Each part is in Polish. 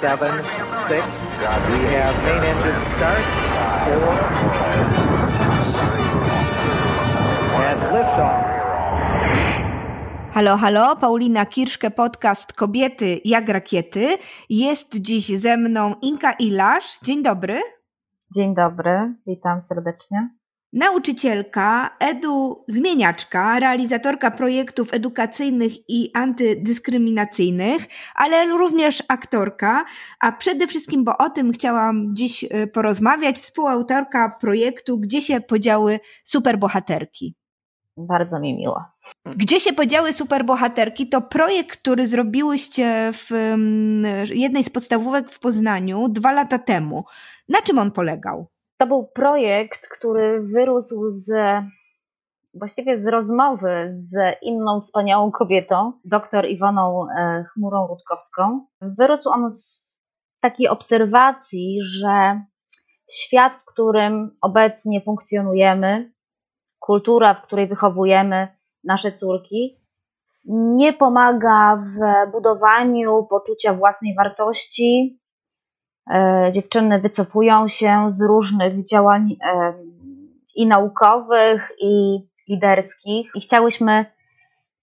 seven, six. We have main engine start. Four. And liftoff. Halo, halo, Paulina Kirszke, podcast Kobiety jak rakiety. Jest dziś ze mną Inka Ilasz. Dzień dobry. Dzień dobry, witam serdecznie. Nauczycielka, edu zmieniaczka, realizatorka projektów edukacyjnych i antydyskryminacyjnych, ale również aktorka, a przede wszystkim, bo o tym chciałam dziś y, porozmawiać, współautorka projektu Gdzie się podziały superbohaterki. Bardzo mi miło. Gdzie się podziały superbohaterki to projekt, który zrobiłyście w jednej z podstawówek w Poznaniu dwa lata temu. Na czym on polegał? To był projekt, który wyrósł z właściwie z rozmowy z inną wspaniałą kobietą, dr Iwoną e, Chmurą Rutkowską. Wyrósł on z takiej obserwacji, że świat, w którym obecnie funkcjonujemy, kultura, w której wychowujemy nasze córki, nie pomaga w budowaniu poczucia własnej wartości, dziewczyny wycofują się z różnych działań e, i naukowych, i liderskich, i chciałyśmy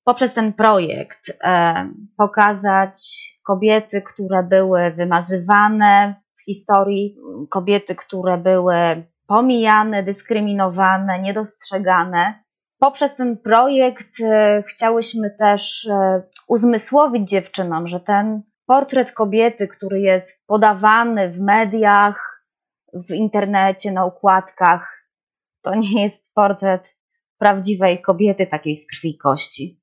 poprzez ten projekt e, pokazać kobiety, które były wymazywane w historii, kobiety, które były pomijane, dyskryminowane, niedostrzegane. Poprzez ten projekt chciałyśmy też uzmysłowić dziewczynom, że ten portret kobiety, który jest podawany w mediach, w internecie, na układkach, to nie jest portret prawdziwej kobiety, takiej z krwi i kości.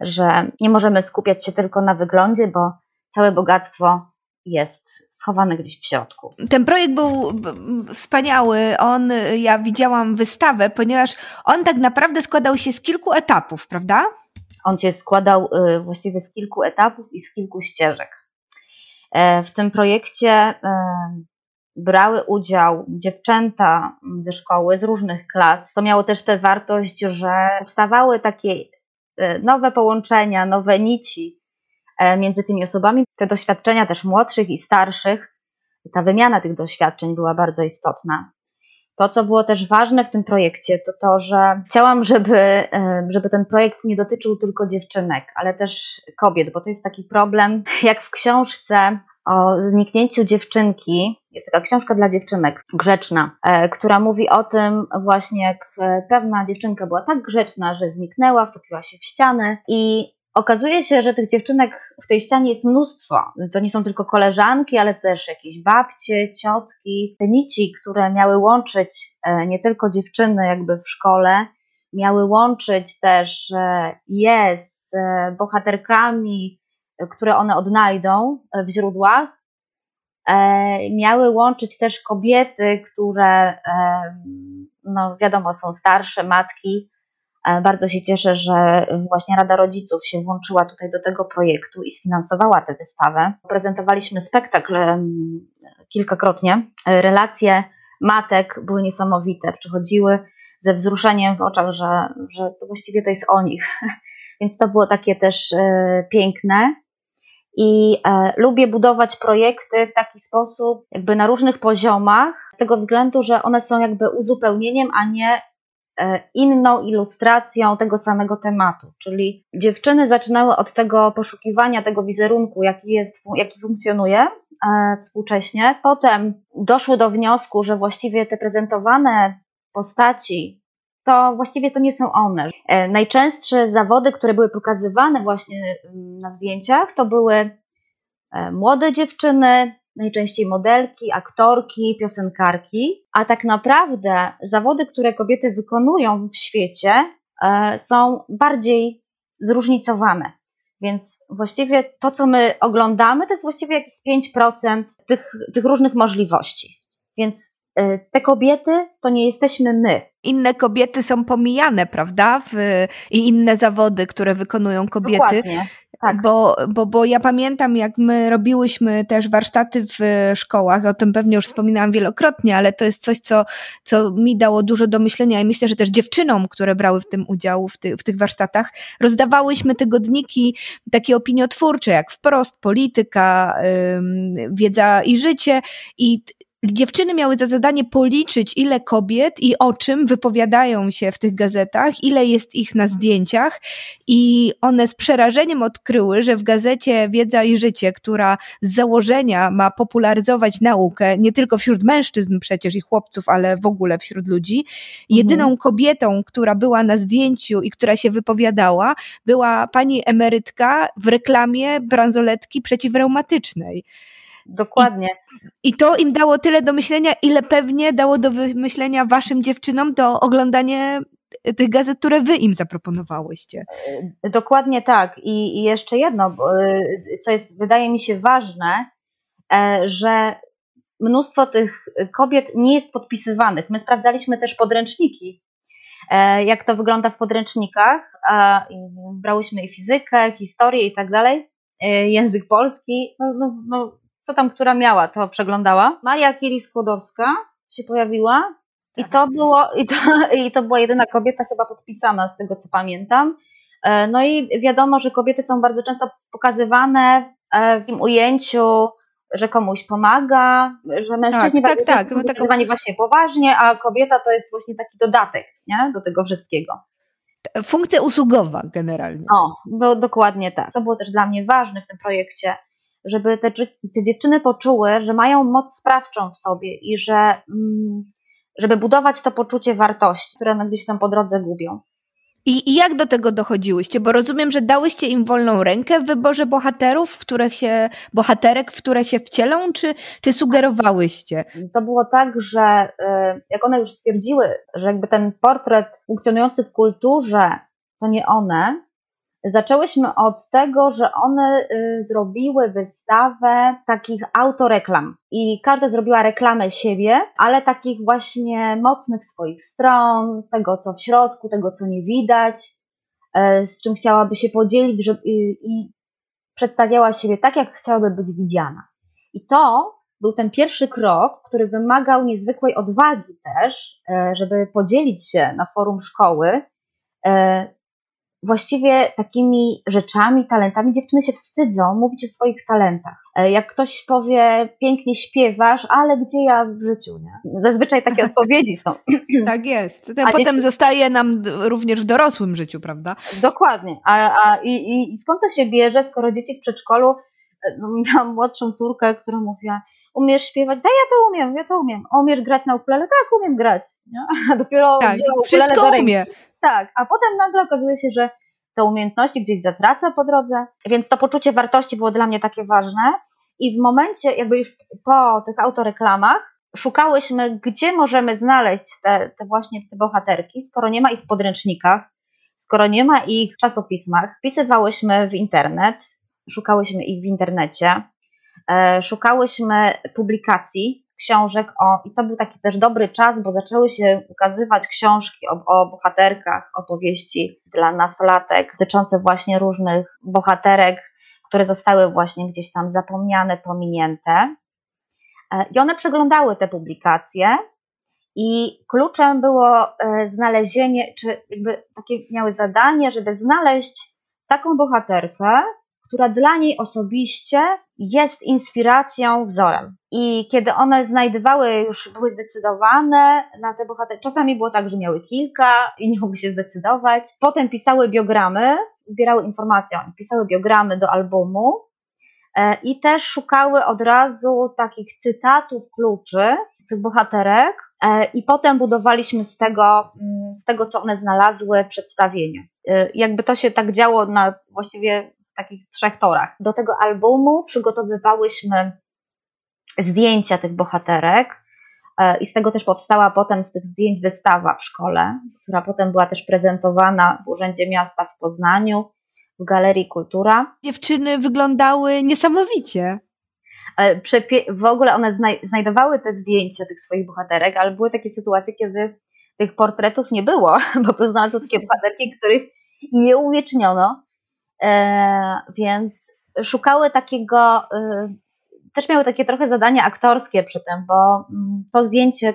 Że nie możemy skupiać się tylko na wyglądzie, bo całe bogactwo jest schowane gdzieś w środku. Ten projekt był wspaniały. On, ja widziałam wystawę, ponieważ on tak naprawdę składał się z kilku etapów, prawda? On się składał y, właściwie z kilku etapów i z kilku ścieżek. E, w tym projekcie e, brały udział dziewczęta ze szkoły, z różnych klas, co miało też tę wartość, że powstawały takie e, nowe połączenia, nowe nici między tymi osobami. Te doświadczenia też młodszych i starszych, ta wymiana tych doświadczeń była bardzo istotna. To, co było też ważne w tym projekcie, to to, że chciałam, żeby, e, żeby ten projekt nie dotyczył tylko dziewczynek, ale też kobiet, bo to jest taki problem, jak w książce o zniknięciu dziewczynki. Jest taka książka dla dziewczynek, grzeczna, e, która mówi o tym właśnie, jak e, pewna dziewczynka była tak grzeczna, że zniknęła, wtopiła się w ścianę i Okazuje się, że tych dziewczynek w tej ścianie jest mnóstwo. To nie są tylko koleżanki, ale też jakieś babcie, ciotki. Te nici, które miały łączyć e, nie tylko dziewczyny jakby w szkole, miały łączyć też je z e, bohaterkami, które one odnajdą w źródłach. E, miały łączyć też kobiety, które, no wiadomo, są starsze, matki, E, bardzo się cieszę, że właśnie Rada Rodziców się włączyła tutaj do tego projektu i sfinansowała tę wystawę. Prezentowaliśmy spektakl kilkakrotnie. E, relacje matek były niesamowite. Przychodziły ze wzruszeniem w oczach, że, że to właściwie to jest o nich. Więc to było takie też e, piękne. I lubię budować projekty w taki sposób, jakby na różnych poziomach, z tego względu, że one są jakby uzupełnieniem, a nie E, inną ilustracją tego samego tematu. Czyli dziewczyny zaczynały od tego poszukiwania tego wizerunku, jaki jest, jaki funkcjonuje e, współcześnie. Potem doszły do wniosku, że właściwie te prezentowane postaci to właściwie to nie są one. E, najczęstsze zawody, które były pokazywane właśnie mm, na zdjęciach, to były młode dziewczyny, najczęściej modelki, aktorki, piosenkarki, a tak naprawdę zawody, które kobiety wykonują w świecie, e, są bardziej zróżnicowane. Więc właściwie to, co my oglądamy, to jest właściwie jakieś 5% tych, tych różnych możliwości. Więc e, te kobiety to nie jesteśmy my. Inne kobiety są pomijane, prawda? W, I inne zawody, które wykonują kobiety. Dokładnie. Tak. Bo, bo, bo ja pamiętam, jak my robiłyśmy też warsztaty w szkołach, o tym pewnie już wspominałam wielokrotnie, ale to jest coś, co, co mi dało dużo do myślenia i myślę, że też dziewczynom, które brały w tym udział, w, ty, w tych warsztatach, rozdawałyśmy tygodniki takie opiniotwórcze, jak wprost, polityka, wiedza i życie i Dziewczyny miały za zadanie policzyć, ile kobiet i o czym wypowiadają się w tych gazetach, ile jest ich na zdjęciach, i one z przerażeniem odkryły, że w gazecie Wiedza i Życie, która z założenia ma popularyzować naukę, nie tylko wśród mężczyzn przecież i chłopców, ale w ogóle wśród ludzi, jedyną mhm. kobietą, która była na zdjęciu i która się wypowiadała, była pani emerytka w reklamie bransoletki przeciwreumatycznej. Dokładnie. I, I, to im dało tyle do myślenia, ile pewnie dało do myślenia waszym dziewczynom do oglądania tych gazet, które wy im zaproponowałyście. E, dokładnie tak. I, i jeszcze jedno, e, co jest, wydaje mi się ważne, e, że mnóstwo tych kobiet nie jest podpisywanych. My sprawdzaliśmy też podręczniki, jak to wygląda w podręcznikach. Brałyśmy i fizykę, historię i tak dalej, język polski. No, no, no, co tam która miała, to przeglądała. Maria Curie-Skłodowska się pojawiła i to, było, i, to, i to była jedyna kobieta chyba podpisana z tego, co pamiętam. E, no i wiadomo, że kobiety są bardzo często pokazywane e, w tym ujęciu, że komuś pomaga, że mężczyźni tak, tak, tak, są tak, pokazywani właśnie poważnie, a kobieta to jest właśnie taki dodatek nie? do tego wszystkiego. Funkcja usługowa generalnie. O, do, dokładnie tak. To było też dla mnie ważne w tym projekcie, żeby te, te dziewczyny poczuły, że mają moc sprawczą w sobie i że mm, żeby budować to poczucie wartości, które one gdzieś tam po drodze gubią. I, I, jak do tego dochodziłyście? Bo rozumiem, że dałyście im wolną rękę w wyborze bohaterów, w których się, bohaterek, w które się wcielą, czy, czy sugerowałyście? To było tak, że y, jak one już stwierdziły, że jakby ten portret funkcjonujący w kulturze to nie one, Zaczęłyśmy od tego, że one y, zrobiły wystawę takich autoreklam i każda zrobiła reklamę siebie, ale takich właśnie mocnych swoich stron, tego co w środku, tego co nie widać, e, z czym chciałaby się podzielić żeby, i przedstawiała siebie tak, jak chciałaby być widziana. I to był ten pierwszy krok, który wymagał niezwykłej odwagi też, e, żeby podzielić się na forum szkoły e, właściwie takimi rzeczami, talentami. Dziewczyny się wstydzą mówić o swoich talentach. E, jak ktoś powie, pięknie śpiewasz, ale gdzie ja w życiu, nie? Zazwyczaj takie odpowiedzi są. tak jest. A potem dzieci... zostaje nam również w dorosłym życiu, prawda? Dokładnie. A, a i, i skąd to się bierze, skoro dzieci w przedszkolu, e, no, miałam młodszą córkę, która mówiła, umiesz śpiewać? Tak, ja to umiem, ja to umiem. Umiesz grać na ukulele? Tak, umiem grać. Nie? A dopiero tak, wszystko umie. Tak, a potem nagle okazuje się, że te umiejętności gdzieś zatraca po drodze, więc to poczucie wartości było dla mnie takie ważne. I w momencie, jakby już po tych autoreklamach, szukałyśmy, gdzie możemy znaleźć te, te właśnie te bohaterki, skoro nie ma ich w podręcznikach, skoro nie ma ich w czasopismach. Wpisywałyśmy w internet, szukałyśmy ich w internecie, e, szukałyśmy publikacji książek o, i to był taki też dobry czas, bo zaczęły się ukazywać książki o, o bohaterkach, opowieści dla nastolatek dotyczące właśnie różnych bohaterek, które zostały właśnie gdzieś tam zapomniane, pominięte. E, I one przeglądały te publikacje i kluczem było e, znalezienie, czy jakby takie miały zadanie, żeby znaleźć taką bohaterkę, która dla niej osobiście jest inspiracją, wzorem. I kiedy one znajdowały, już były zdecydowane na te bohatery, czasami było tak, że miały kilka i nie mogły się zdecydować. Potem pisały biogramy, zbierały informacje, pisały biogramy do albumu e, i też szukały od razu takich cytatów kluczy tych bohaterek e, i potem budowaliśmy z tego, mm, z tego, co one znalazły, przedstawienie. E, jakby to się tak działo na właściwie takich trzech torach. Do tego albumu przygotowywałyśmy zdjęcia tych bohaterek e, i z tego też powstała potem z tych zdjęć wystawa w szkole, która potem była też prezentowana w Urzędzie Miasta w Poznaniu, w Galerii Kultura. Dziewczyny wyglądały niesamowicie. E, w ogóle one znajdowały te zdjęcia tych swoich bohaterek, ale były takie sytuacje, kiedy tych portretów nie było, bo poznałam takie bohaterki, których nie uwieczniono więc szukały takiego, też miały takie trochę zadania aktorskie przy tym, bo mm, to zdjęcie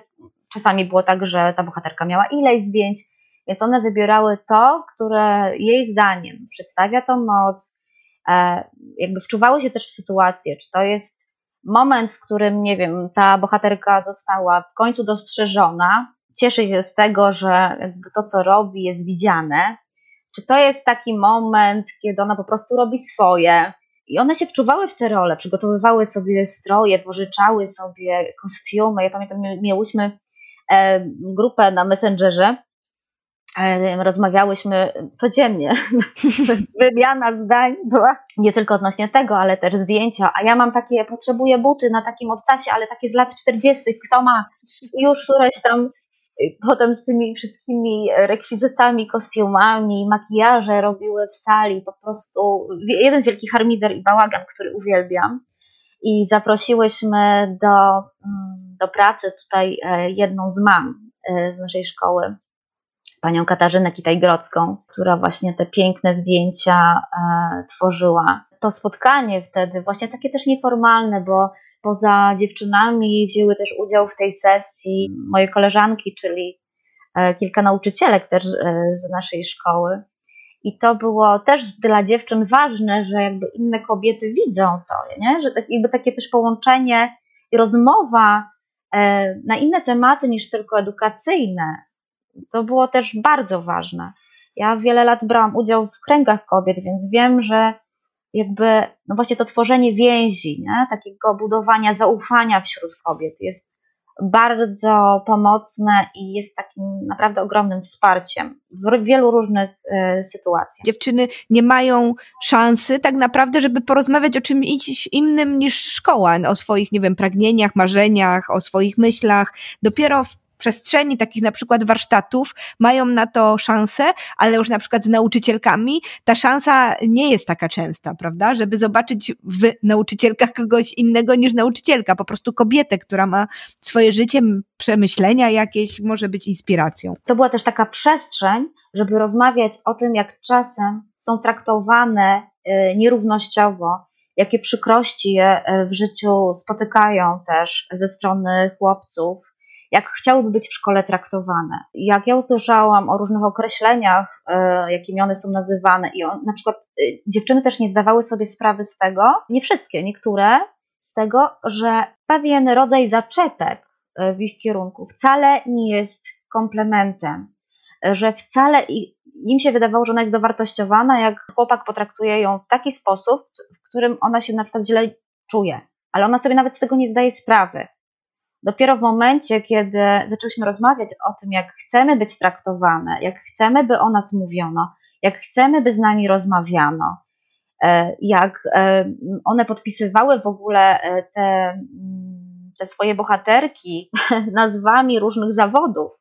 czasami było tak, że ta bohaterka miała ileś zdjęć, więc one wybierały to, które jej zdaniem przedstawia tą moc, e, jakby wczuwały się też w sytuację, czy to jest moment, w którym, nie wiem, ta bohaterka została w końcu dostrzeżona, cieszy się z tego, że to, co robi, jest widziane, czy to jest taki moment, kiedy ona po prostu robi swoje, i one się wczuwały w te role, przygotowywały sobie stroje, pożyczały sobie kostiumy. Ja pamiętam, miałyśmy e, grupę na Messengerze, e, rozmawiałyśmy codziennie. Wymiana zdań była nie tylko odnośnie tego, ale też zdjęcia. A ja mam takie, potrzebuję buty na takim obcasie, ale takie z lat 40., kto ma już któreś tam potem z tymi wszystkimi rekwizytami, kostiumami, makijaże robiły w sali, po prostu jeden wielki harmider i bałagan, który uwielbiam. I zaprosiłyśmy do, mm, do pracy tutaj e, jedną z mam e, z naszej szkoły, panią Katarzynę Kitaj-Grodzką, która właśnie te piękne zdjęcia e, tworzyła. To spotkanie wtedy, właśnie takie też nieformalne, bo Poza dziewczynami wzięły też udział w tej sesji moje koleżanki, czyli e, kilka nauczycielek też e, z naszej szkoły. I to było też dla dziewczyn ważne, że jakby inne kobiety widzą to, nie? że tak, jakby takie też połączenie i rozmowa e, na inne tematy niż tylko edukacyjne. To było też bardzo ważne. Ja wiele lat brałam udział w kręgach kobiet, więc wiem, że jakby, no właśnie to tworzenie więzi, nie? takiego budowania zaufania wśród kobiet jest bardzo pomocne i jest takim naprawdę ogromnym wsparciem w wielu różnych y, sytuacjach. Dziewczyny nie mają szansy tak naprawdę, żeby porozmawiać o czymś innym niż szkoła, o swoich, nie wiem, pragnieniach, marzeniach, o swoich myślach. Dopiero w przestrzeni takich na przykład warsztatów mają na to szansę, ale już na przykład z nauczycielkami ta szansa nie jest taka częsta, prawda? Żeby zobaczyć w nauczycielkach kogoś innego niż nauczycielka, po prostu kobietę, która ma swoje życie, przemyślenia jakieś, może być inspiracją. To była też taka przestrzeń, żeby rozmawiać o tym, jak czasem są traktowane y, nierównościowo, jakie przykrości je y, w życiu spotykają też ze strony chłopców, jak chciałyby być w szkole traktowane. Jak ja usłyszałam o różnych określeniach, e, jakimi one są nazywane, i on, na przykład e, dziewczyny też nie zdawały sobie sprawy z tego, nie wszystkie, niektóre, z tego, że pewien rodzaj zaczepek e, w ich kierunku wcale nie jest komplementem, że wcale im się wydawało, że ona jest dowartościowana, jak chłopak potraktuje ją w taki sposób, w którym ona się na przykład źle czuje, ale ona sobie nawet z tego nie zdaje sprawy. Dopiero w momencie, kiedy zaczęliśmy rozmawiać o tym, jak chcemy być traktowane, jak chcemy, by o nas mówiono, jak chcemy, by z nami rozmawiano, e, jak e, one podpisywały w ogóle e, te, te swoje bohaterki nazwami różnych zawodów.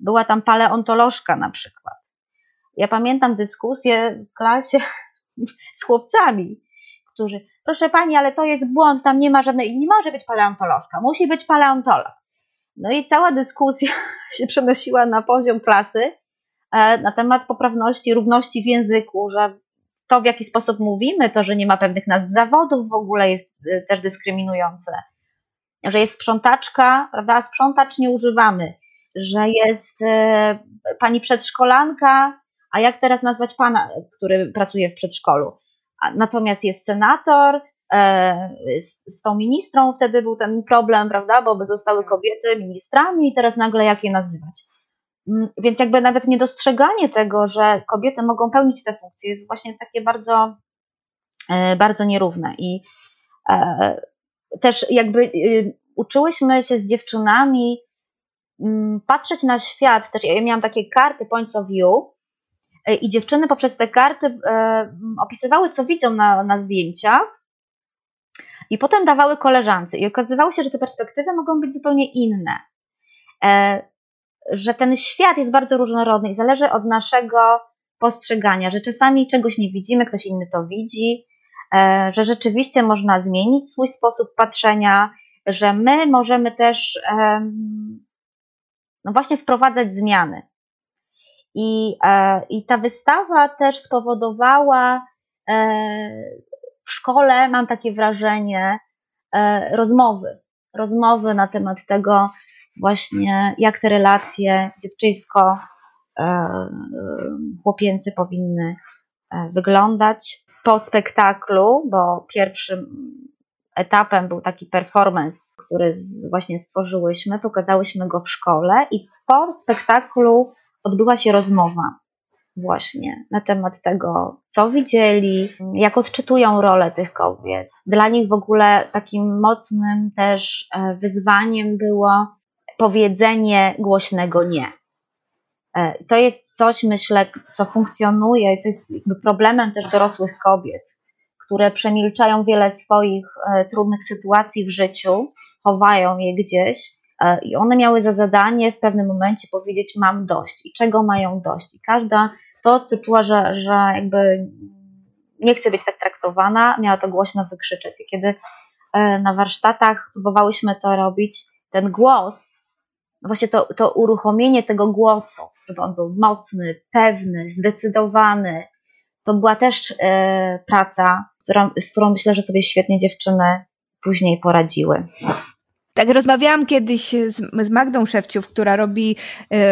Była tam paleontolożka na przykład. Ja pamiętam dyskusję w klasie z chłopcami, którzy proszę pani, ale to jest błąd, tam nie ma żadnej, nie może być paleontolożka, musi być paleontolog. No i cała dyskusja się przenosiła na poziom klasy e, na temat poprawności, równości w języku, że to w jaki sposób mówimy, to, że nie ma pewnych nazw zawodów w ogóle jest e, też dyskryminujące. Że jest sprzątaczka, prawda, sprzątacz nie używamy, że jest e, pani przedszkolanka, a jak teraz nazwać pana, który pracuje w przedszkolu? Natomiast jest senator, e, z, z tą ministrą wtedy był ten problem, prawda, bo by zostały tak. kobiety ministrami i teraz nagle jak je nazywać. Mm, więc jakby nawet niedostrzeganie tego, że kobiety mogą pełnić te funkcje jest właśnie takie bardzo, e, bardzo nierówne i e, też jakby y, uczyłyśmy się z dziewczynami mm, patrzeć na świat, też ja miałam takie karty points of view, i dziewczyny poprzez te karty e, opisywały, co widzą na, na zdjęciach i potem dawały koleżance i okazywało się, że te perspektywy mogą być zupełnie inne. E, że ten świat jest bardzo różnorodny i zależy od naszego postrzegania, że czasami czegoś nie widzimy, ktoś inny to widzi, że rzeczywiście można zmienić swój sposób patrzenia, że my możemy też no właśnie wprowadzać zmiany. I, e, I ta wystawa też spowodowała w szkole mam takie wrażenie rozmowy, rozmowy na temat tego właśnie, jak te relacje dziewczyńsko-chłopięce powinny wyglądać. Po spektaklu, bo pierwszym etapem był taki performance, który właśnie stworzyłyśmy, pokazałyśmy go w szkole i po spektaklu odbyła się rozmowa właśnie na temat tego, co widzieli, jak odczytują rolę tych kobiet. Dla nich w ogóle takim mocnym też e, wyzwaniem było powiedzenie głośnego nie. E, to jest coś, myślę, co funkcjonuje, co jest problemem też dorosłych kobiet, które przemilczają wiele swoich e, trudnych sytuacji w życiu, chowają je gdzieś i one miały za zadanie w pewnym momencie powiedzieć: Mam dość i czego mają dość. I każda to, co czuła, że, że jakby nie chce być tak traktowana, miała to głośno wykrzyczeć. I kiedy na warsztatach próbowałyśmy to robić, ten głos właśnie to, to uruchomienie tego głosu, żeby on był mocny, pewny, zdecydowany, to była też e, praca, która, z którą myślę, że sobie świetnie dziewczyny później poradziły. Tak, rozmawiałam kiedyś z, z Magdą Szewciów, która robi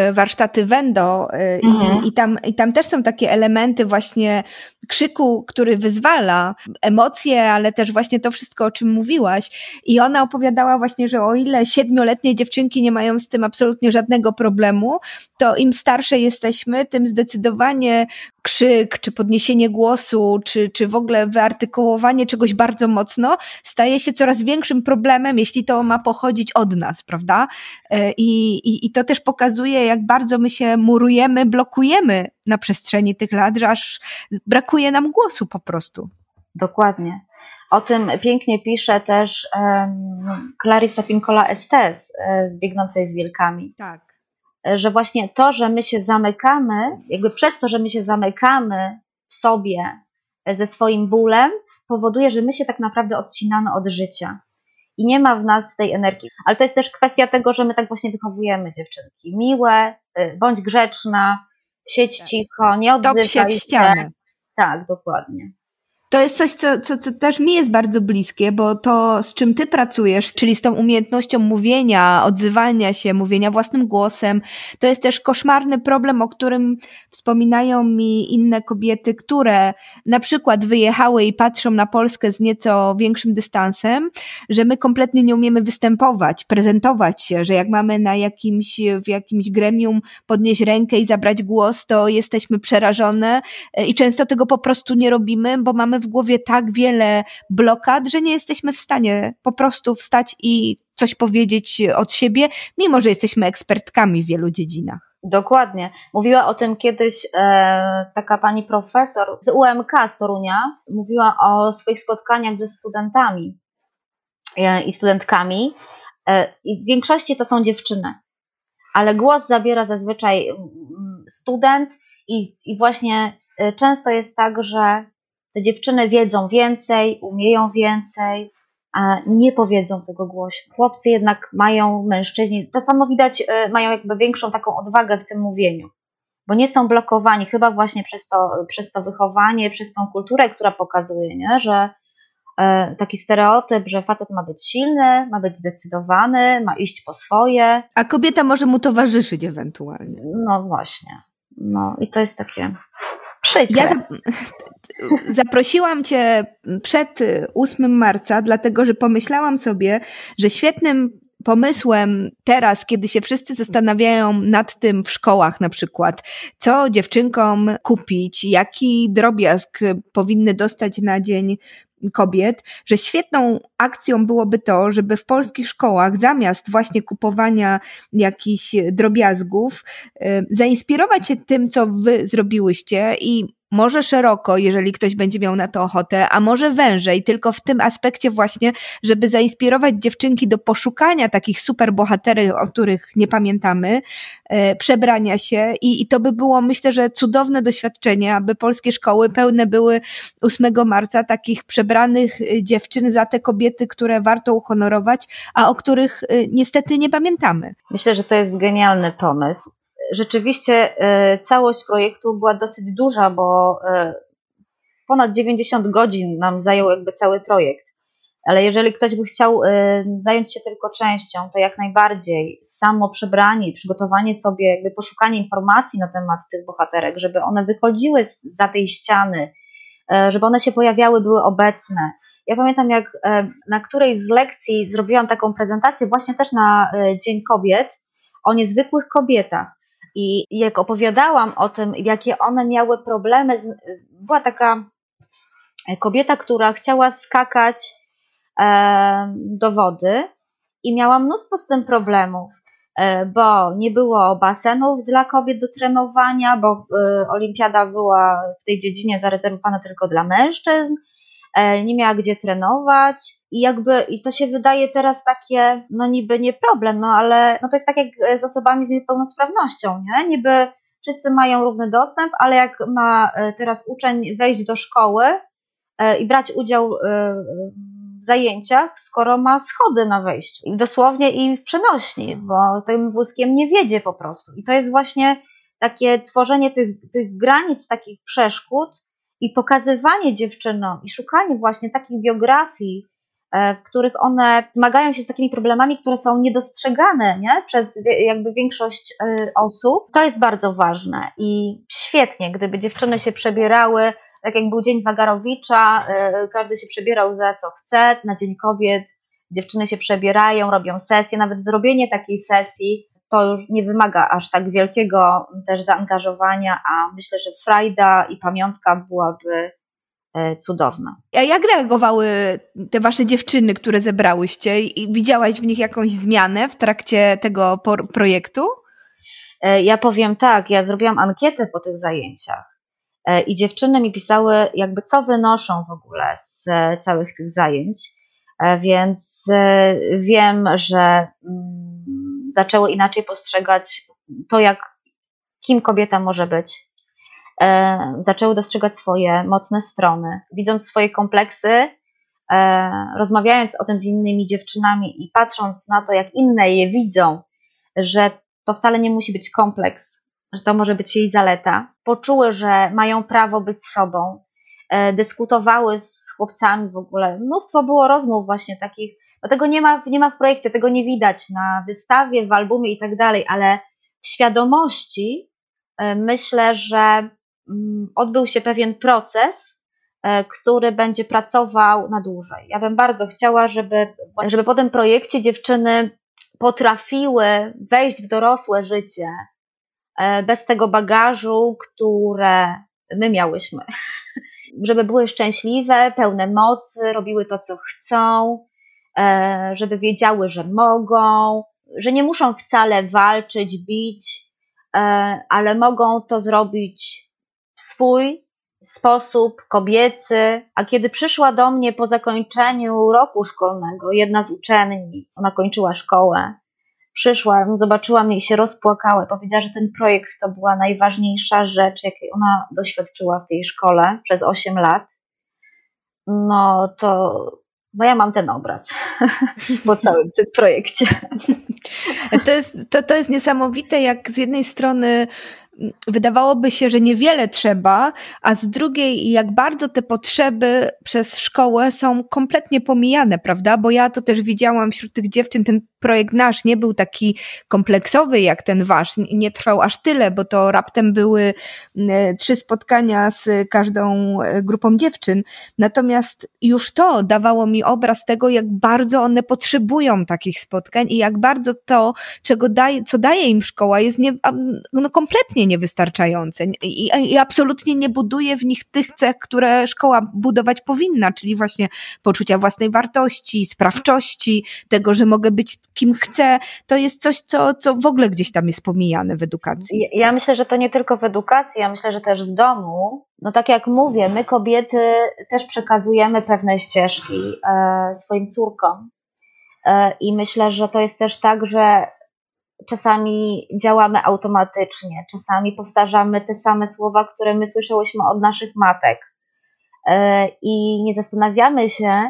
y, warsztaty Wendo y, mhm. i, i, tam, i tam też są takie elementy właśnie krzyku, który wyzwala emocje, ale też właśnie to wszystko, o czym mówiłaś. I ona opowiadała właśnie, że o ile siedmioletnie dziewczynki nie mają z tym absolutnie żadnego problemu, to im starsze jesteśmy, tym zdecydowanie krzyk, czy podniesienie głosu, czy, czy w ogóle wyartykułowanie czegoś bardzo mocno staje się coraz większym problemem, jeśli to ma pochodzić od nas, prawda? E, I, i, i to też pokazuje, jak bardzo my się murujemy, blokujemy na przestrzeni tych lat, że aż brakuje nam głosu po prostu. Dokładnie. O tym pięknie pisze też um, Clarissa Pinkola Estes e, w Biegnącej z Wilkami. Tak że właśnie to, że my się zamykamy, jakby przez to, że my się zamykamy w sobie ze swoim bólem, powoduje, że my się tak naprawdę odcinamy od życia. I nie ma w nas tej energii. Ale to jest też kwestia tego, że my tak właśnie wychowujemy dziewczynki. Miłe, y, bądź grzeczna, siedź tak. cicho, nie odzywaj się. w ścianę. Tak, dokładnie. To jest coś, co, co, co też mi jest bardzo bliskie, bo to, z czym ty pracujesz, czyli z tą umiejętnością mówienia, odzywania się, mówienia własnym głosem, to jest też koszmarny problem, o którym wspominają mi inne kobiety, które na przykład wyjechały i patrzą na Polskę z nieco większym dystansem, że my kompletnie nie umiemy występować, prezentować się, że jak mamy na jakimś, w jakimś gremium podnieść rękę i zabrać głos, to jesteśmy przerażone i często tego po prostu nie robimy, bo mamy w głowie tak wiele blokad, że nie jesteśmy w stanie po prostu wstać i coś powiedzieć od siebie, mimo że jesteśmy ekspertkami w wielu dziedzinach. Dokładnie. Mówiła o tym kiedyś e, taka pani profesor z UMK z Torunia. Mówiła o swoich spotkaniach ze studentami e, i studentkami. E, I w większości to są dziewczyny, ale głos zabiera zazwyczaj student, i, i właśnie e, często jest tak, że te dziewczyny wiedzą więcej, umieją więcej, a nie powiedzą tego głośno. Chłopcy jednak mają, mężczyźni, to samo widać, e, mają jakby większą taką odwagę w tym mówieniu, bo nie są blokowani, chyba właśnie przez to, przez to wychowanie, przez tą kulturę, która pokazuje, nie? że e, taki stereotyp, że facet ma być silny, ma być zdecydowany, ma iść po swoje. A kobieta może mu towarzyszyć ewentualnie. No właśnie. No i to jest takie przykre. Ja zaprosiłam Cię przed 8 marca, dlatego że pomyślałam sobie, że świetnym pomysłem teraz, kiedy się wszyscy zastanawiają nad tym w szkołach na przykład, co dziewczynkom kupić, jaki drobiazg powinny dostać na dzień kobiet, że świetną akcją byłoby to, żeby w polskich szkołach zamiast właśnie kupowania jakichś drobiazgów, y, zainspirować się tym, co wy zrobiłyście i może szeroko, jeżeli ktoś będzie miał na to ochotę, a może wężej, tylko w tym aspekcie właśnie, żeby zainspirować dziewczynki do poszukania takich super bohaterów, o których nie pamiętamy, e, przebrania się i, i to by było, myślę, że cudowne doświadczenie, aby polskie szkoły pełne były 8 marca takich przebranych e, dziewczyn za te kobiety, które warto uhonorować, a o których e, niestety nie pamiętamy. Myślę, że to jest genialny pomysł rzeczywiście e, całość projektu była dosyć duża, bo e, ponad 90 godzin nam zajął jakby cały projekt. Ale jeżeli ktoś by chciał y, zająć się tylko częścią, to jak najbardziej samo przebranie przygotowanie sobie, jakby poszukanie informacji na temat tych bohaterek, żeby one wychodziły za tej ściany, żeby one się pojawiały, były obecne. Ja pamiętam, jak na którejś z lekcji zrobiłam taką prezentację właśnie też na Dzień Kobiet o niezwykłych kobietach. I jak opowiadałam o tym, jakie one miały problemy, była taka kobieta, która chciała skakać do wody i miała mnóstwo z tym problemów, e, bo nie było basenów dla kobiet do trenowania, bo e, olimpiada była w tej dziedzinie zarezerwowana tylko dla mężczyzn, e, nie miała gdzie trenować i jakby i to się wydaje teraz takie, no niby nie problem, no ale no to jest tak jak z osobami z niepełnosprawnością, nie? Niby wszyscy mają równy dostęp, ale jak ma teraz uczeń wejść do szkoły i brać udział zajęciach, skoro ma schody na wejściu. Dosłownie i w przenośni, bo tym wózkiem nie wiedzie po prostu. I to jest właśnie takie tworzenie tych, tych granic, takich przeszkód i pokazywanie dziewczynom i szukanie właśnie takich biografii, e, w których one zmagają się z takimi problemami, które są niedostrzegane nie? przez jakby większość e, osób. To jest bardzo ważne i świetnie, gdyby dziewczyny się przebierały tak jak był Dzień Wagarowicza, y, każdy się przebierał za co chce, na Dzień Kobiet dziewczyny się przebierają, robią sesje, nawet zrobienie takiej sesji to już nie wymaga aż tak wielkiego też zaangażowania, a myślę, że frajda i pamiątka byłaby y, cudowna. A jak reagowały te wasze dziewczyny, które zebrałyście? I widziałaś w nich jakąś zmianę w trakcie tego projektu? Y, ja powiem tak, ja zrobiłam ankietę po tych zajęciach E, i dziewczyny mi pisały, jakby co wynoszą w ogóle z e, całych tych zajęć, e, więc wiem, że mm, zaczęły inaczej postrzegać to, jak kim kobieta może być. Zaczęły dostrzegać swoje mocne strony, widząc swoje kompleksy, rozmawiając o tym z innymi dziewczynami i patrząc na to, jak inne je widzą, że to wcale nie musi być kompleks, że to może być jej zaleta. Poczuły, że mają prawo być sobą, e, dyskutowały z chłopcami w ogóle. Mnóstwo było rozmów właśnie takich, no tego nie ma, nie ma w projekcie, tego nie widać na wystawie, w albumie i tak dalej, ale w świadomości e, myślę, że mm, odbył się pewien proces, e, który będzie pracował na dłużej. Ja bym bardzo chciała, żeby, żeby po tym projekcie dziewczyny potrafiły wejść w dorosłe życie, E, bez tego bagażu, które my miałyśmy. Żeby były szczęśliwe, pełne mocy, robiły to, co chcą, żeby wiedziały, że mogą, że nie muszą wcale walczyć, bić, e, ale mogą to zrobić w swój sposób kobiecy. A kiedy przyszła do mnie po zakończeniu roku szkolnego, jedna z uczennic, ona kończyła szkołę, przyszła, zobaczyła mnie i się rozpłakała. Powiedziała, że ten projekt to była najważniejsza rzecz, jakiej ona doświadczyła w tej szkole przez 8 lat. No to no ja mam ten obraz po całym tym projekcie. To jest, to, to jest niesamowite, jak z jednej strony wydawałoby się, że niewiele trzeba, a z drugiej, jak bardzo te potrzeby przez szkołę są kompletnie pomijane, prawda? Bo ja to też widziałam wśród tych dziewczyn, ten projekt nasz nie był taki kompleksowy jak ten wasz, nie trwał aż tyle, bo to raptem były trzy spotkania z każdą e, grupą dziewczyn. Natomiast już to dawało mi obraz tego, jak bardzo one potrzebują takich spotkań i jak bardzo to, czego daje, co daje im szkoła, jest nie, no kompletnie niewystarczające I, i absolutnie nie buduje w nich tych cech, które szkoła budować powinna, czyli właśnie poczucia własnej wartości, sprawczości, tego, że mogę być kim chcę, to jest coś, co, co w ogóle gdzieś tam jest pomijane w edukacji. Ja myślę, że to nie tylko w edukacji, ja myślę, że też w domu. No tak jak mówię, my kobiety też przekazujemy pewne ścieżki e, swoim córkom. E, I myślę, że to jest też tak, że czasami działamy automatycznie, czasami powtarzamy te same słowa, które my słyszałyśmy od naszych matek. E, I nie zastanawiamy się,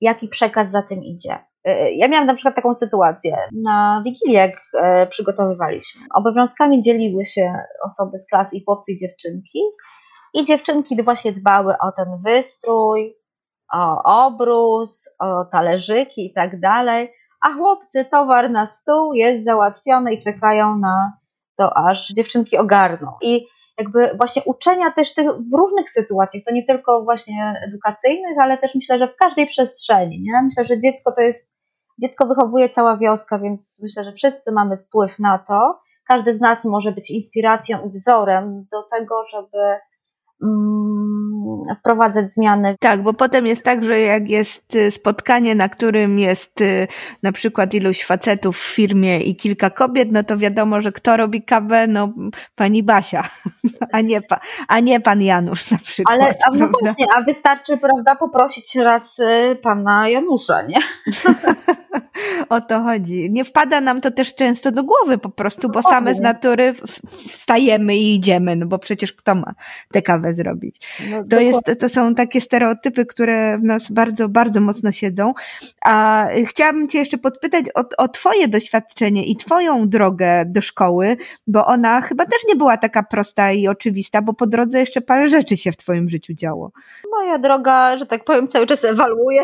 jaki przekaz za tym idzie. E, ja miałam na przykład taką sytuację. Na Wigilię, jak e, przygotowywaliśmy, obowiązkami dzieliły się osoby z klasy i chłopcy i dziewczynki. I dziewczynki właśnie dbały o ten wystrój, o obrus, o talerzyki i tak dalej, a chłopcy towar na stół jest załatwiony i czekają na to, aż dziewczynki ogarną. I jakby właśnie uczenia też tych w różnych sytuacjach, to nie tylko właśnie edukacyjnych, ale też myślę, że w każdej przestrzeni. Nie? Myślę, że dziecko to jest, dziecko wychowuje cała wioska, więc myślę, że wszyscy mamy wpływ na to. Każdy z nas może być inspiracją i wzorem do tego, żeby Mm, wprowadzać zmiany. Tak, bo potem jest tak, że jak jest y, spotkanie, na którym jest y, na przykład iluś facetów w firmie i kilka kobiet, no to wiadomo, że kto robi kawę, no pani Basia, a nie, pa, a nie pan Janusz na przykład. Ale a no właśnie, a wystarczy, prawda, poprosić raz y, pana Janusza, nie? o to chodzi. Nie wpada nam to też często do głowy po prostu, bo same z natury wstajemy i idziemy, no bo przecież kto ma tę kawę zrobić. No, to, jest, to są takie stereotypy, które w nas bardzo, bardzo mocno siedzą. A chciałabym Cię jeszcze podpytać o, o Twoje doświadczenie i Twoją drogę do szkoły, bo ona chyba też nie była taka prosta i oczywista, bo po drodze jeszcze parę rzeczy się w Twoim życiu działo. Moja droga, że tak powiem, cały czas ewoluuje.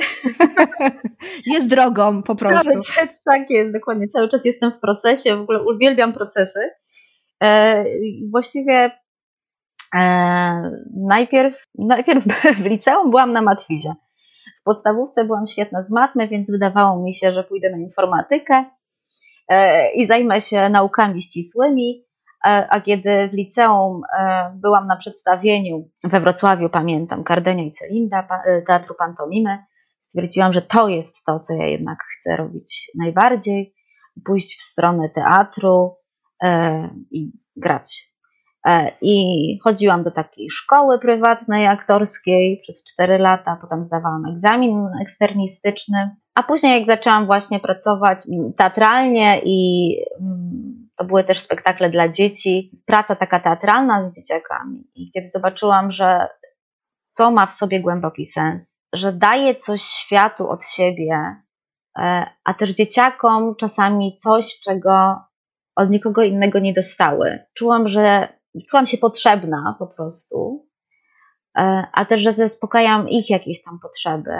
jest drogą po prostu. Cały czas, tak jest, dokładnie. Cały czas jestem w procesie, w ogóle uwielbiam procesy. E, właściwie najpierw, najpierw w liceum byłam na matwizie. W podstawówce byłam świetna z matmy, więc wydawało mi się, że pójdę na informatykę e, i zajmę się naukami ścisłymi. E, a kiedy w liceum byłam na przedstawieniu we Wrocławiu, pamiętam, Kardenia i Celinda, Teatru Pantomimy, stwierdziłam, że to jest to, co ja jednak chcę robić najbardziej, pójść w stronę teatru i grać E, I chodziłam do takiej szkoły prywatnej aktorskiej przez 4 lata, potem zdawałam egzamin eksternistyczny, a później jak zaczęłam właśnie pracować teatralnie i mm, to były też spektakle dla dzieci, praca taka teatralna z dzieciakami. I kiedy zobaczyłam, że to ma w sobie głęboki sens, że daje coś światu od siebie, e, a też dzieciakom czasami coś, czego od nikogo innego nie dostały. Czułam, że czułam się potrzebna po prostu, e, a też, że zaspokajam ich jakieś tam potrzeby.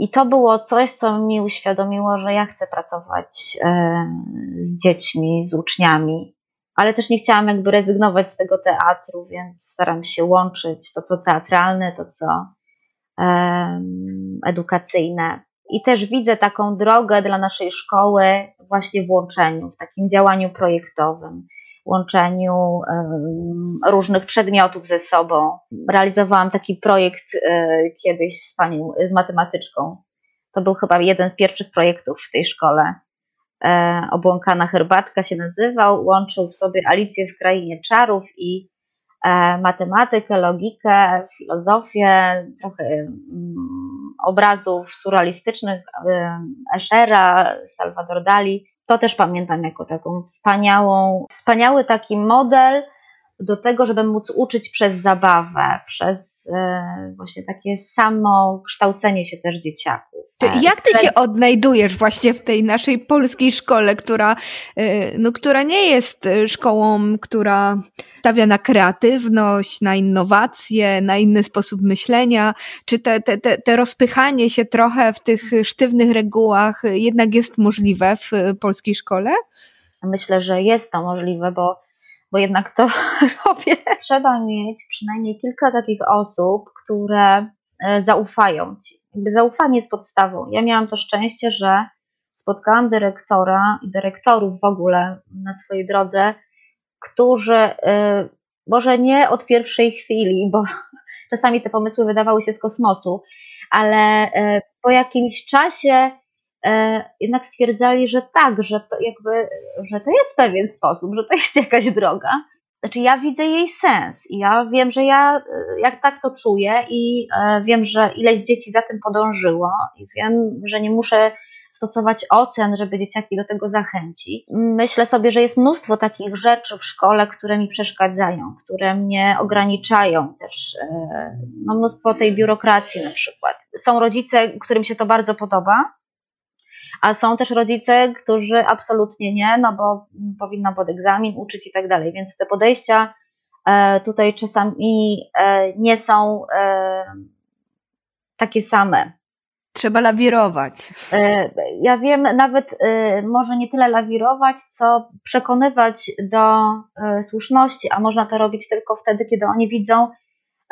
I to było coś, co mi uświadomiło, że ja chcę pracować e, z dziećmi, z uczniami, ale też nie chciałam jakby rezygnować z tego teatru, więc staram się łączyć to, co teatralne, to, co edukacyjne. I też widzę taką drogę dla naszej szkoły właśnie w łączeniu, w takim działaniu projektowym łączeniu różnych przedmiotów ze sobą. Realizowałam taki projekt e, kiedyś z panią, z matematyczką. To był chyba jeden z pierwszych projektów w tej szkole. E, Obłąkana herbatka się nazywał. Łączył w sobie Alicję w krainie czarów i e, matematykę, logikę, filozofię, trochę mm, obrazów surrealistycznych Eschera, Salvador Dali to też pamiętam jako taką wspaniałą, wspaniały taki model do tego, żeby móc uczyć przez zabawę, przez e, właśnie takie samo kształcenie się też dzieciaków. Jak ty się odnajdujesz właśnie w tej naszej polskiej szkole, która, e, no, która nie jest e, szkołą, która stawia na kreatywność, na innowacje, na inny sposób myślenia? Czy te, te, te, te rozpychanie się trochę w tych sztywnych regułach jednak jest możliwe w polskiej szkole? Myślę, że jest to możliwe, bo bo jednak to robię. Trzeba mieć przynajmniej kilka takich osób, które e, zaufają ci. Jakby zaufanie jest podstawą. Ja miałam to szczęście, że spotkałam dyrektora i dyrektorów w ogóle na swojej drodze, którzy e, może nie od pierwszej chwili, bo czasami te pomysły wydawały się z kosmosu, ale e, po jakimś czasie E, jednak stwierdzali, że tak, że to jakby, że to jest pewien sposób, że to jest jakaś droga. Znaczy ja widzę jej sens i ja wiem, że ja jak tak to czuję i wiem, że ileś dzieci za tym podążyło i wiem, że nie muszę stosować ocen, żeby dzieciaki do tego zachęcić. Myślę sobie, że jest mnóstwo takich rzeczy w szkole, które mi przeszkadzają, które mnie ograniczają też. No, mnóstwo tej biurokracji na przykład. Są rodzice, którym się to bardzo podoba, a są też rodzice, którzy absolutnie nie, no bo powinno pod egzamin uczyć i tak dalej, więc te podejścia tutaj czasami nie są takie same. Trzeba lawirować. Ja wiem, nawet może nie tyle lawirować, co przekonywać do słuszności, a można to robić tylko wtedy, kiedy oni widzą,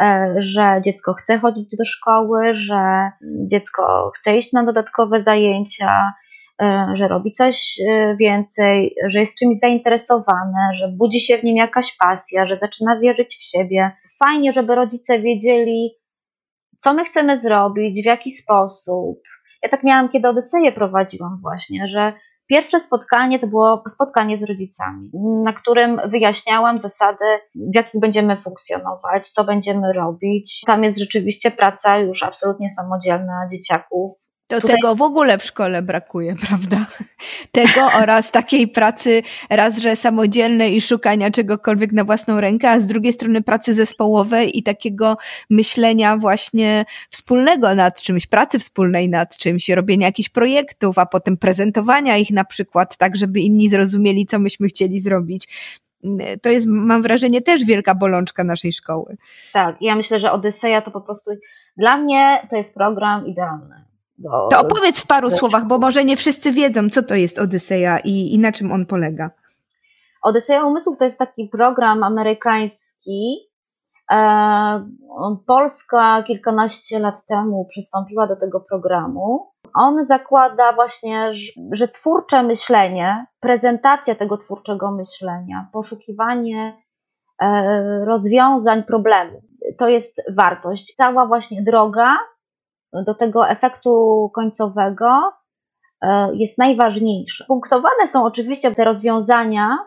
E, że dziecko chce chodzić do szkoły, że dziecko chce iść na dodatkowe zajęcia, e, że robi coś e, więcej, że jest czymś zainteresowane, że budzi się w nim jakaś pasja, że zaczyna wierzyć w siebie. Fajnie, żeby rodzice wiedzieli, co my chcemy zrobić, w jaki sposób. Ja tak miałam, kiedy Odyseję prowadziłam właśnie, że Pierwsze spotkanie to było spotkanie z rodzicami, na którym wyjaśniałam zasady, w jakich będziemy funkcjonować, co będziemy robić. Tam jest rzeczywiście praca już absolutnie samodzielna dzieciaków, to Tutaj... tego w ogóle w szkole brakuje, prawda? Tego oraz takiej pracy raz, że samodzielnej i szukania czegokolwiek na własną rękę, a z drugiej strony pracy zespołowej i takiego myślenia właśnie wspólnego nad czymś, pracy wspólnej nad czymś, robienia jakichś projektów, a potem prezentowania ich na przykład, tak żeby inni zrozumieli, co myśmy chcieli zrobić to jest, mam wrażenie, też wielka bolączka naszej szkoły. Tak, ja myślę, że Odyseja to po prostu dla mnie to jest program idealny. Do, to opowiedz w paru słowach, bo może nie wszyscy wiedzą, co to jest Odyseja i, i na czym on polega. Odyseja Umysłów to jest taki program amerykański. E, Polska kilkanaście lat temu przystąpiła do tego programu. On zakłada właśnie, że, że twórcze myślenie, prezentacja tego twórczego myślenia, poszukiwanie e, rozwiązań problemów, to jest wartość. Cała właśnie droga do tego efektu końcowego e, jest najważniejsze. Punktowane są oczywiście te rozwiązania,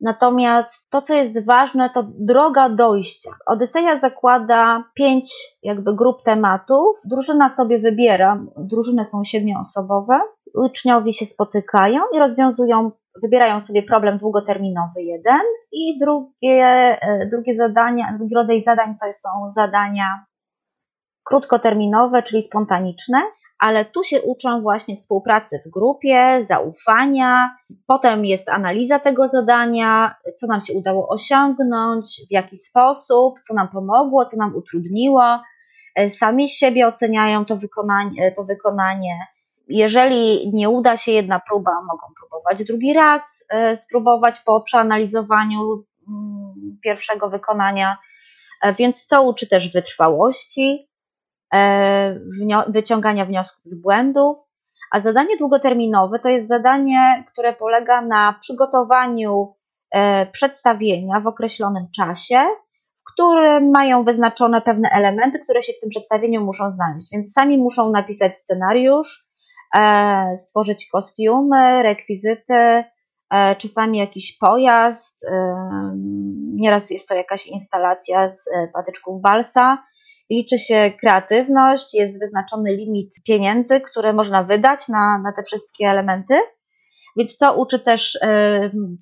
natomiast to, co jest ważne, to droga dojścia. Odyseja zakłada pięć jakby grup tematów. Drużyna sobie wybiera, drużyny są siedmioosobowe, uczniowie się spotykają i rozwiązują, wybierają sobie problem długoterminowy jeden i drugie, e, drugie zadania, drugi rodzaj zadań to są zadania krótkoterminowe, czyli spontaniczne, ale tu się uczą właśnie współpracy w grupie, zaufania, potem jest analiza tego zadania, co nam się udało osiągnąć, w jaki sposób, co nam pomogło, co nam utrudniło. E, sami siebie oceniają to wykonanie. To wykonanie. Jeżeli nie uda się jedna próba, mogą próbować drugi raz, e, spróbować po przeanalizowaniu mm, pierwszego wykonania. E, więc to uczy też wytrwałości, E, wyciągania wniosków z błędów, a zadanie długoterminowe to jest zadanie, które polega na przygotowaniu e, przedstawienia w określonym czasie, w którym mają wyznaczone pewne elementy, które się w tym przedstawieniu muszą znaleźć. Więc sami muszą napisać scenariusz, e, stworzyć kostiumy, rekwizyty, czasami jakiś pojazd, nieraz jest to jakaś instalacja z patyczków balsa liczy się kreatywność, jest wyznaczony limit pieniędzy, które można wydać na, na te wszystkie elementy. Więc to uczy też y,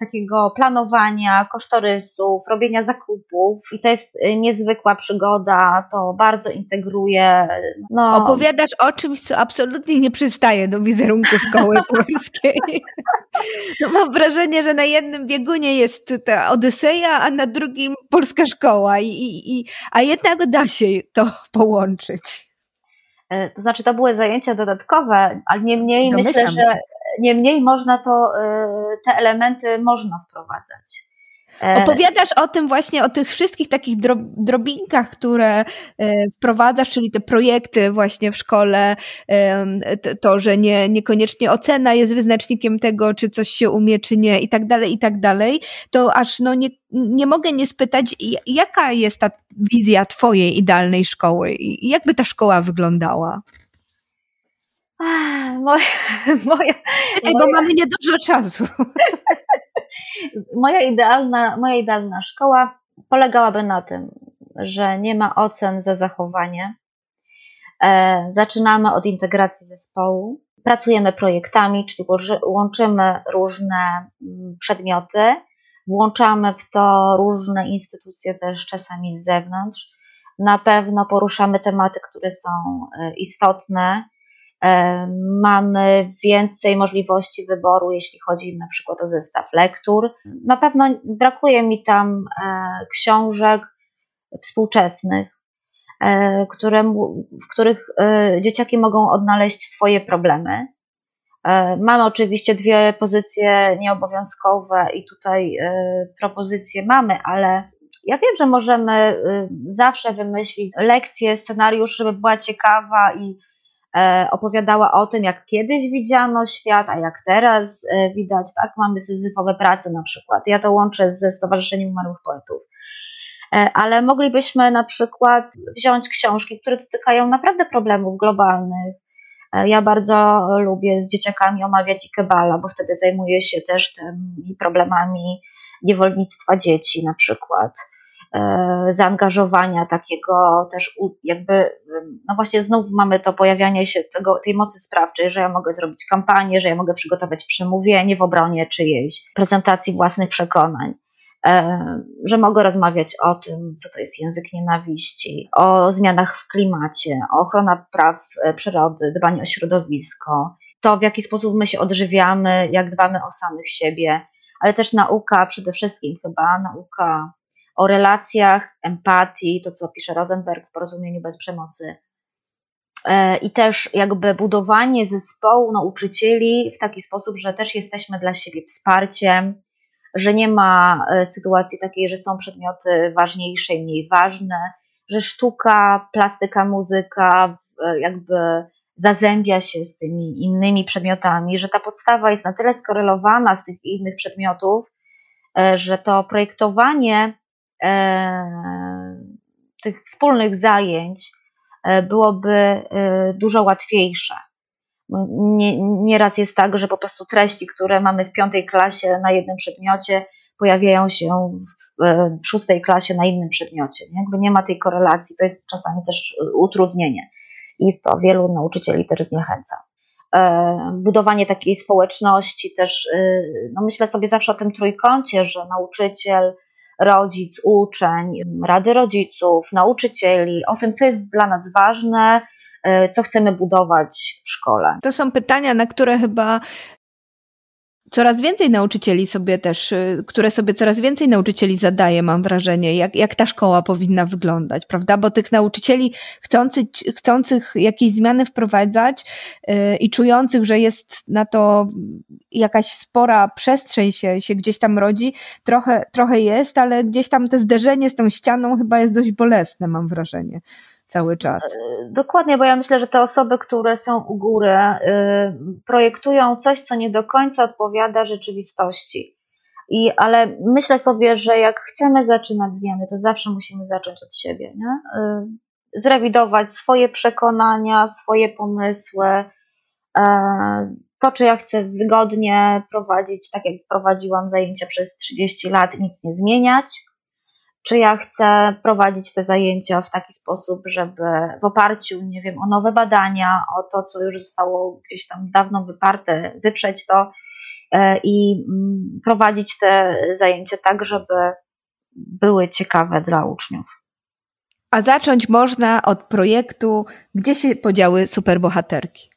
takiego planowania, kosztorysów, robienia zakupów i to jest y, niezwykła przygoda, to bardzo integruje. No. Opowiadasz o czymś, co absolutnie nie przystaje do wizerunku szkoły polskiej. No mam wrażenie, że na jednym biegunie jest ta Odyseja, a na drugim polska szkoła, i, i, a jednak da się to połączyć. E, to znaczy, to były zajęcia dodatkowe, ale niemniej myślę, że niemniej można to, y, te elementy można wprowadzać. E, Opowiadasz o tym właśnie, o tych wszystkich takich drobinkach, które e, wprowadzasz, czyli te projekty właśnie w szkole, to, że nie, niekoniecznie ocena jest wyznacznikiem tego, czy coś się umie, czy nie i tak dalej, i tak dalej, to aż no nie, nie mogę nie spytać, jaka jest ta wizja twojej idealnej szkoły i jakby ta szkoła wyglądała? Moja, moja, Ej, bo mamy niedużo czasu. moja, idealna, moja idealna szkoła polegałaby na tym, że nie ma ocen za zachowanie. E, zaczynamy od integracji zespołu. Pracujemy projektami, czyli łączymy różne mm, przedmioty, włączamy w to różne instytucje też czasami z zewnątrz. Na pewno poruszamy tematy, które są e, istotne Mamy więcej możliwości wyboru, jeśli chodzi na przykład o zestaw lektur. Na pewno brakuje mi tam książek współczesnych, które, w których dzieciaki mogą odnaleźć swoje problemy. Mamy oczywiście dwie pozycje nieobowiązkowe i tutaj propozycje mamy, ale ja wiem, że możemy zawsze wymyślić lekcję, scenariusz, żeby była ciekawa i E, opowiadała o tym, jak kiedyś widziano świat, a jak teraz e, widać, tak, mamy syzyfowe prace na przykład. Ja to łączę ze Stowarzyszeniem Umarłych Poetów. E, ale moglibyśmy na przykład wziąć książki, które dotykają naprawdę problemów globalnych. Ja bardzo lubię z dzieciakami omawiać Ikebala, bo wtedy zajmuję się też tymi problemami niewolnictwa dzieci na przykład E, zaangażowania takiego też jakby, no właśnie znów mamy to pojawianie się tego, tej mocy sprawczej, że ja mogę zrobić kampanię, że ja mogę przygotować przemówienie w obronie czyjejś prezentacji własnych przekonań e, że mogę rozmawiać o tym, co to jest język nienawiści, o zmianach w klimacie, o ochrona praw e, przyrody, dbanie o środowisko, to w jaki sposób my się odżywiamy, jak dbamy o samych siebie, ale też nauka przede wszystkim chyba, nauka o relacjach, empatii, to co pisze Rosenberg w porozumieniu bez przemocy. E, I też jakby budowanie zespołu nauczycieli w taki sposób, że też jesteśmy dla siebie wsparciem, że nie ma e, sytuacji takiej, że są przedmioty ważniejsze i mniej ważne, że sztuka, plastyka, muzyka e, jakby zazębia się z tymi innymi przedmiotami, że ta podstawa jest na tyle skorelowana z tych innych przedmiotów, że to projektowanie tych wspólnych zajęć e, byłoby e, dużo łatwiejsze. Nie, nieraz jest tak, że po prostu treści, które mamy w piątej klasie na jednym przedmiocie, pojawiają się w, w szóstej klasie na innym przedmiocie. Jakby nie ma tej korelacji, to jest czasami też utrudnienie i to wielu nauczycieli też zniechęca. Budowanie takiej społeczności też, no myślę sobie zawsze o tym trójkącie, że nauczyciel, rodzic, uczeń, rady rodziców, nauczycieli, o tym, co jest dla nas ważne, e, co chcemy budować w szkole. To są pytania, na które chyba coraz więcej nauczycieli sobie też, y, które sobie coraz więcej nauczycieli zadaje, mam wrażenie, jak, jak ta szkoła powinna wyglądać, prawda? Bo tych nauczycieli chcących, chcących jakieś zmiany wprowadzać yy, i czujących, że jest na to jakaś spora przestrzeń się, się gdzieś tam rodzi, trochę, trochę jest, ale gdzieś tam te zderzenie z tą ścianą chyba jest dość bolesne, mam wrażenie cały czas. E, dokładnie, bo ja myślę, że te osoby, które są u góry, y, projektują coś, co nie do końca odpowiada rzeczywistości. I, ale myślę sobie, że jak chcemy zaczynać zmiany, to zawsze musimy zacząć od siebie. Nie? Y, zrewidować swoje przekonania, swoje pomysły. To, czy ja chcę wygodnie prowadzić, tak jak prowadziłam zajęcia przez 30 lat, nic nie zmieniać, czy ja chcę prowadzić te zajęcia w taki sposób, żeby w oparciu, nie wiem, o nowe badania, o to, co już zostało gdzieś tam dawno wyparte, wyprzeć to e, i mm, prowadzić te zajęcia tak, żeby były ciekawe dla uczniów. A zacząć można od projektu, gdzie się podziały superbohaterki.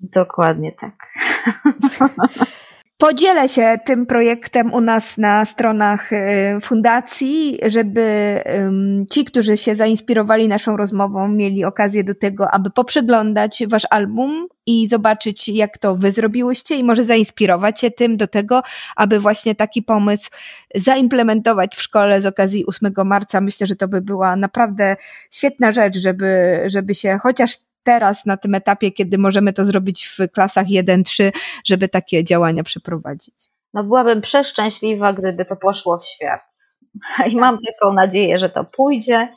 Dokładnie tak. Podzielę się tym projektem u nas na stronach y, fundacji, żeby ci, którzy się zainspirowali naszą rozmową, mieli okazję do tego, aby poprzeglądać wasz album i zobaczyć, jak to wy zrobiłyście i może zainspirować się tym do tego, aby właśnie taki pomysł zaimplementować w szkole z okazji 8 marca. Myślę, że to by była naprawdę świetna rzecz, żeby, żeby się chociaż teraz na tym etapie, kiedy możemy to zrobić w klasach 1-3, żeby takie działania przeprowadzić? No byłabym przeszczęśliwa, gdyby to poszło w świat. I mam tak. taką nadzieję, że to pójdzie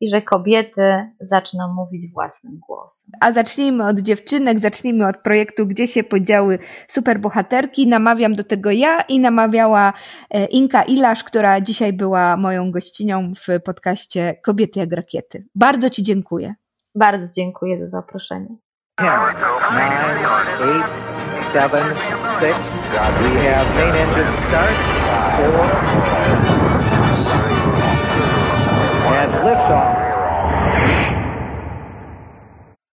i że kobiety zaczną mówić własnym głosem. A zacznijmy od dziewczynek, zacznijmy od projektu Gdzie się podziały superbohaterki. Namawiam do tego ja i namawiała e, Inka Ilasz, która dzisiaj była moją gościnią w podcaście Kobiety jak rakiety. Bardzo Ci dziękuję. Bardzo dziękuję za zaproszenie. 10, 9, 8, 7, 6. We have main engine start. 4. And.